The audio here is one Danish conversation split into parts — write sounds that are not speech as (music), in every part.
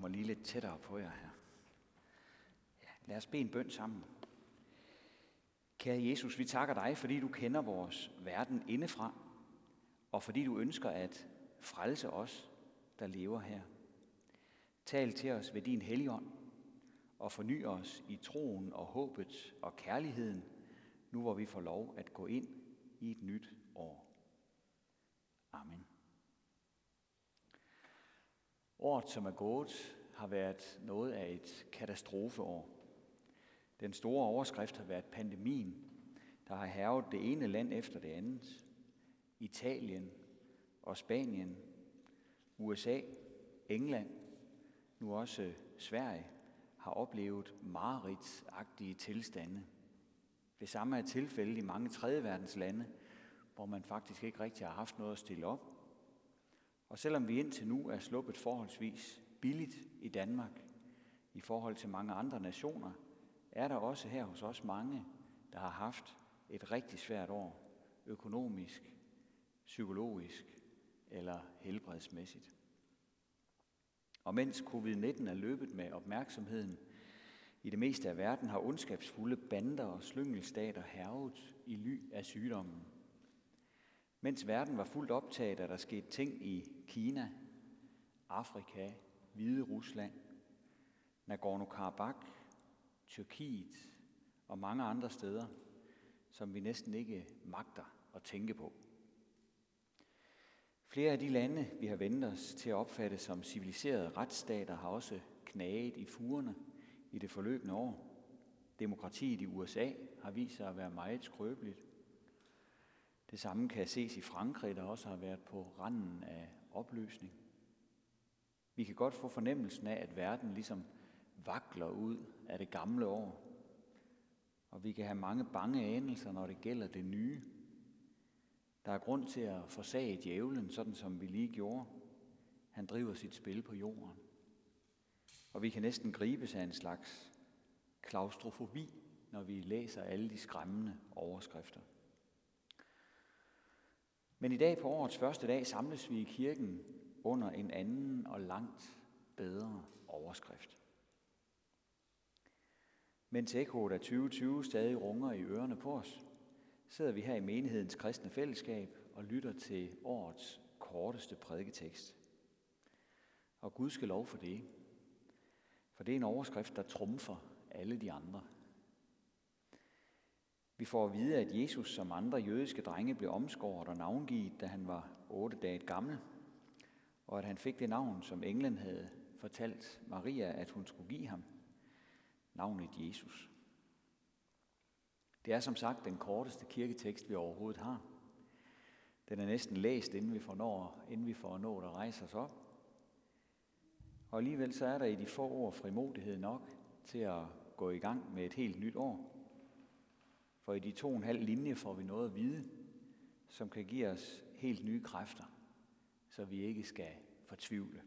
kommer lige lidt tættere på jer her. Ja, lad os bede en bøn sammen. Kære Jesus, vi takker dig, fordi du kender vores verden indefra, og fordi du ønsker at frelse os, der lever her. Tal til os ved din helligånd, og forny os i troen og håbet og kærligheden, nu hvor vi får lov at gå ind i et nyt år. Amen. Året, som er gået, har været noget af et katastrofeår. Den store overskrift har været pandemien, der har hervet det ene land efter det andet. Italien og Spanien, USA, England, nu også Sverige, har oplevet mareridtsagtige tilstande. Det samme er tilfældet i mange tredje verdens lande, hvor man faktisk ikke rigtig har haft noget at stille op. Og selvom vi indtil nu er sluppet forholdsvis billigt i Danmark i forhold til mange andre nationer, er der også her hos os mange, der har haft et rigtig svært år, økonomisk, psykologisk eller helbredsmæssigt. Og mens covid-19 er løbet med opmærksomheden i det meste af verden, har ondskabsfulde bander og slyngelstater hervet i ly af sygdommen. Mens verden var fuldt optaget, at der skete ting i Kina, Afrika, Hvide Rusland, Nagorno-Karabakh, Tyrkiet og mange andre steder, som vi næsten ikke magter at tænke på. Flere af de lande, vi har vendt os til at opfatte som civiliserede retsstater, har også knaget i fugerne i det forløbende år. Demokratiet i USA har vist sig at være meget skrøbeligt. Det samme kan ses i Frankrig, der også har været på randen af opløsning. Vi kan godt få fornemmelsen af, at verden ligesom vakler ud af det gamle år. Og vi kan have mange bange anelser, når det gælder det nye. Der er grund til at forsage djævlen, sådan som vi lige gjorde. Han driver sit spil på jorden. Og vi kan næsten gribes af en slags klaustrofobi, når vi læser alle de skræmmende overskrifter. Men i dag på årets første dag samles vi i kirken under en anden og langt bedre overskrift. Mens ekkoet af 2020 stadig runger i ørerne på os, sidder vi her i menighedens kristne fællesskab og lytter til årets korteste prædiketekst. Og Gud skal lov for det. For det er en overskrift, der trumfer alle de andre. Vi får at vide, at Jesus som andre jødiske drenge blev omskåret og navngivet, da han var otte dage gammel, og at han fik det navn, som englen havde fortalt Maria, at hun skulle give ham, navnet Jesus. Det er som sagt den korteste kirketekst, vi overhovedet har. Den er næsten læst, inden vi får, når, inden vi får nået at rejse os op. Og alligevel så er der i de få ord frimodighed nok til at gå i gang med et helt nyt år. For i de to og en halv linje får vi noget at vide, som kan give os helt nye kræfter, så vi ikke skal fortvivle.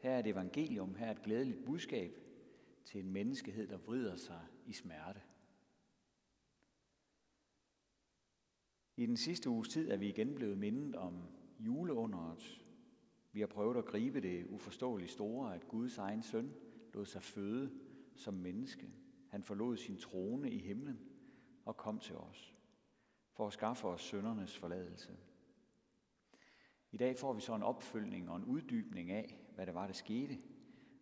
Her er et evangelium, her er et glædeligt budskab til en menneskehed, der vrider sig i smerte. I den sidste uges tid er vi igen blevet mindet om juleunderet. Vi har prøvet at gribe det uforståeligt store, at Guds egen søn lod sig føde som menneske. Han forlod sin trone i himlen og kom til os for at skaffe os søndernes forladelse. I dag får vi så en opfølgning og en uddybning af, hvad det var, der skete,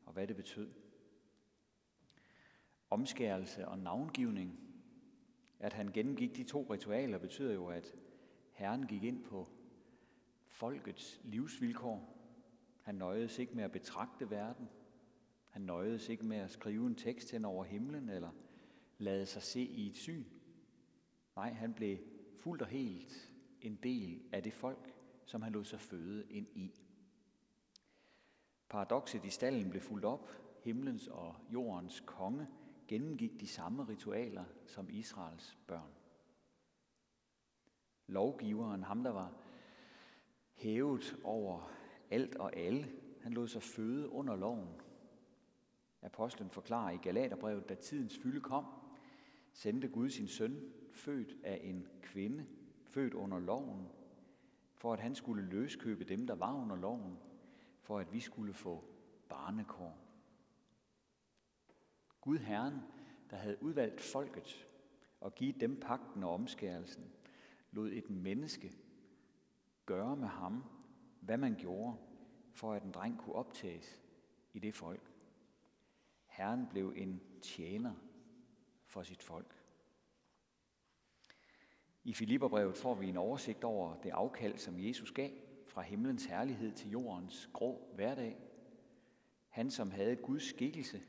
og hvad det betød. Omskærelse og navngivning at han gennemgik de to ritualer, betyder jo, at Herren gik ind på folkets livsvilkår. Han nøjedes ikke med at betragte verden. Han nøjedes ikke med at skrive en tekst hen over himlen eller lade sig se i et syn. Nej, han blev fuldt og helt en del af det folk, som han lod sig føde ind i. Paradokset i stallen blev fuldt op. Himlens og jordens konge gennemgik de samme ritualer som Israels børn. Lovgiveren, ham der var hævet over alt og alle, han lod sig føde under loven. Apostlen forklarer i Galaterbrevet, da tidens fylde kom, sendte Gud sin søn, født af en kvinde, født under loven, for at han skulle løskøbe dem, der var under loven, for at vi skulle få barnekår. Gud Herren, der havde udvalgt folket og givet dem pagten og omskærelsen, lod et menneske gøre med ham, hvad man gjorde, for at en dreng kunne optages i det folk. Herren blev en tjener for sit folk. I Filipperbrevet får vi en oversigt over det afkald, som Jesus gav fra himlens herlighed til jordens grå hverdag. Han, som havde Guds skikkelse,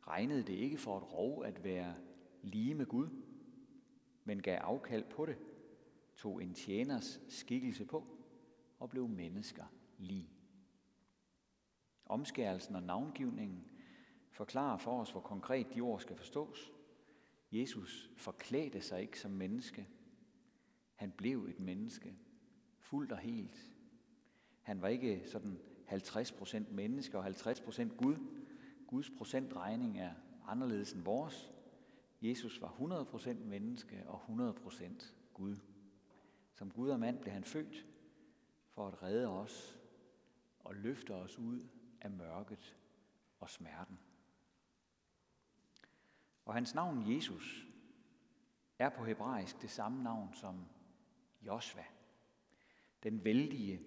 regnede det ikke for et rov at være lige med Gud, men gav afkald på det, tog en tjeners skikkelse på og blev mennesker lige. Omskærelsen og navngivningen forklarer for os, hvor konkret de ord skal forstås. Jesus forklædte sig ikke som menneske. Han blev et menneske, fuldt og helt. Han var ikke sådan 50% menneske og 50% Gud. Guds procentregning er anderledes end vores. Jesus var 100% menneske og 100% Gud. Som Gud og mand blev han født for at redde os og løfte os ud af mørket og smerten. Og hans navn Jesus er på hebraisk det samme navn som Josva, den vældige,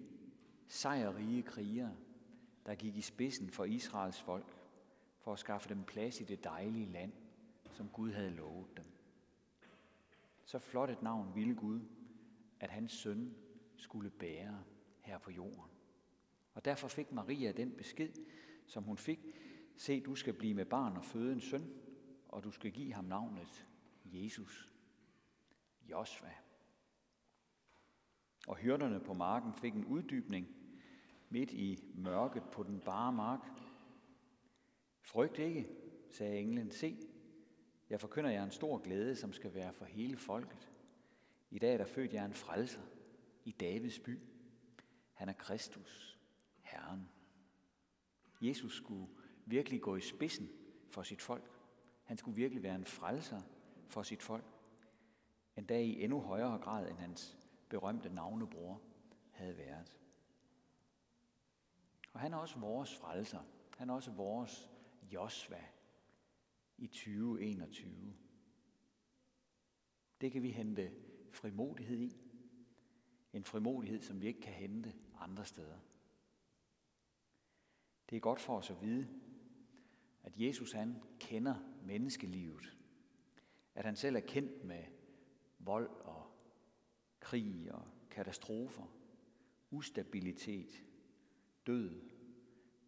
sejrrige kriger, der gik i spidsen for Israels folk for at skaffe dem plads i det dejlige land, som Gud havde lovet dem. Så flot et navn ville Gud, at hans søn skulle bære her på jorden. Og derfor fik Maria den besked, som hun fik. Se, du skal blive med barn og føde en søn, og du skal give ham navnet Jesus. Josva. Og hyrderne på marken fik en uddybning midt i mørket på den bare mark. Frygt ikke, sagde englen. Se, jeg forkynder jer en stor glæde, som skal være for hele folket. I dag er der født jer en frelser i Davids by. Han er Kristus, Herren. Jesus skulle virkelig gå i spidsen for sit folk. Han skulle virkelig være en frelser for sit folk. En dag i endnu højere grad, end hans berømte navnebror havde været. Og han er også vores frelser. Han er også vores Josva i 2021. Det kan vi hente frimodighed i. En frimodighed, som vi ikke kan hente andre steder. Det er godt for os at vide, at Jesus han kender menneskelivet. At han selv er kendt med vold og krig og katastrofer, ustabilitet, død,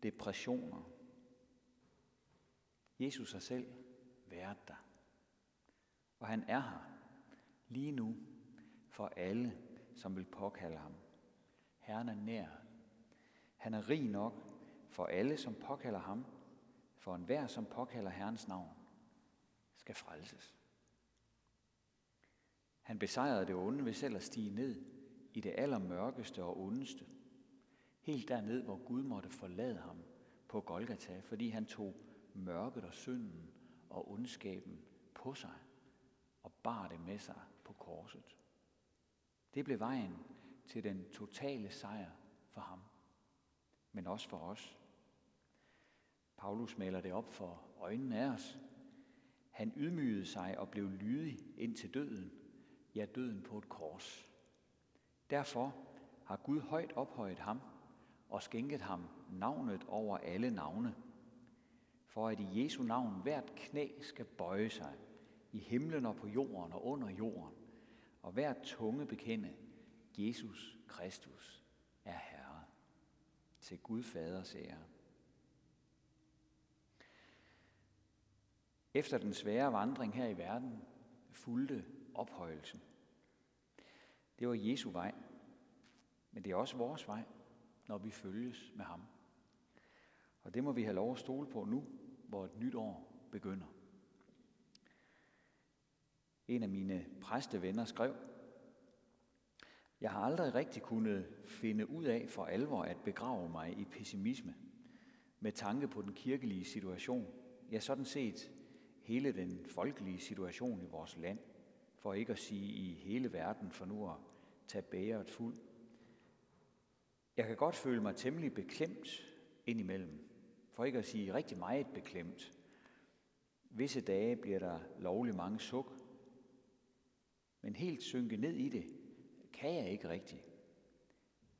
depressioner. Jesus har selv været der. Og han er her lige nu for alle, som vil påkalde ham. Herren er nær. Han er rig nok for alle, som påkalder ham, for enhver, som påkalder Herrens navn, skal frelses. Han besejrede det onde ved selv at stige ned i det allermørkeste og ondeste. Helt derned, hvor Gud måtte forlade ham på Golgata, fordi han tog mørket og synden og ondskaben på sig og bar det med sig på korset. Det blev vejen til den totale sejr for ham, men også for os. Paulus maler det op for øjnene af os. Han ydmygede sig og blev lydig ind til døden, ja døden på et kors. Derfor har Gud højt ophøjet ham og skænket ham navnet over alle navne, for at i Jesu navn hvert knæ skal bøje sig i himlen og på jorden og under jorden, og hver tunge bekende, Jesus Kristus er Herre. Til Gud Faders ære. Efter den svære vandring her i verden fulgte ophøjelsen. Det var Jesu vej, men det er også vores vej, når vi følges med ham. Og det må vi have lov at stole på nu, hvor et nyt år begynder. En af mine præstevenner skrev, jeg har aldrig rigtig kunnet finde ud af for alvor at begrave mig i pessimisme med tanke på den kirkelige situation. Ja, sådan set hele den folkelige situation i vores land, for ikke at sige i hele verden, for nu at tage bæret fuld. Jeg kan godt føle mig temmelig beklemt indimellem, for ikke at sige rigtig meget beklemt. Visse dage bliver der lovlig mange suk, men helt synke ned i det kan jeg ikke rigtigt.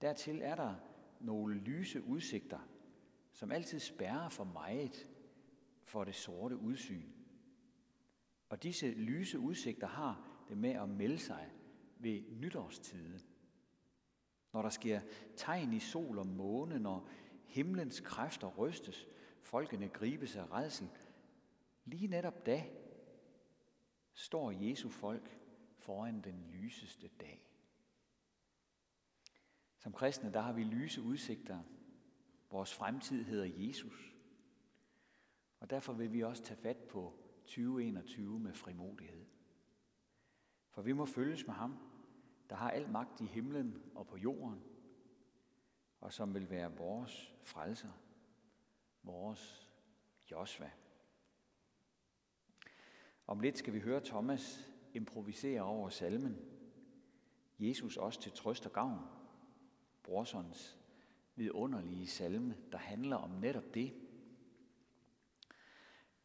Dertil er der nogle lyse udsigter, som altid spærrer for meget for det sorte udsyn. Og disse lyse udsigter har det med at melde sig ved nytårstide. Når der sker tegn i sol og måne, når himlens kræfter rystes, folkene gribes af redsel, lige netop da står Jesu folk foran den lyseste dag. Som kristne, der har vi lyse udsigter. Vores fremtid hedder Jesus. Og derfor vil vi også tage fat på 2021 med frimodighed. For vi må følges med ham, der har al magt i himlen og på jorden, og som vil være vores frelser, vores Josva. Om lidt skal vi høre Thomas improvisere over salmen. Jesus også til trøst og gavn. Brorsons vidunderlige salme, der handler om netop det.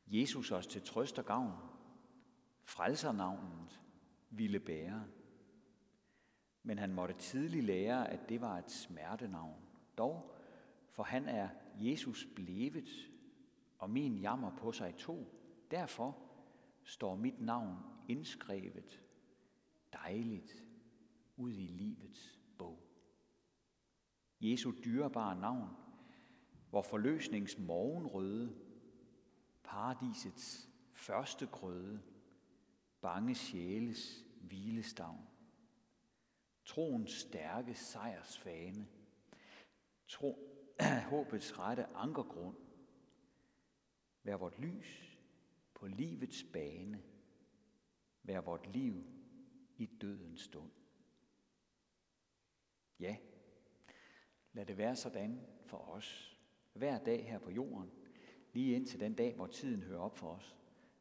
Jesus os til trøst og gavn. Frelsernavnet ville bære. Men han måtte tidligt lære, at det var et smertenavn. Dog, for han er Jesus blevet, og min jammer på sig to. Derfor står mit navn indskrevet dejligt ud i livets bog. Jesu dyrebare navn, hvor forløsnings morgenrøde, paradisets første grøde, bange sjæles hvilestavn, troens stærke sejrsfane, tro, (clears throat) håbets rette ankergrund, vær vort lys på livets bane, vær vort liv i dødens stund. Ja, lad det være sådan for os, hver dag her på jorden, lige indtil den dag, hvor tiden hører op for os,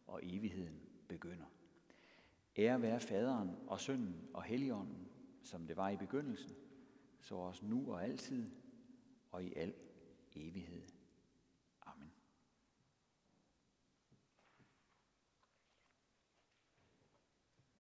og evigheden begynder. Ære være faderen og sønnen og helligånden, som det var i begyndelsen, så også nu og altid og i al evighed.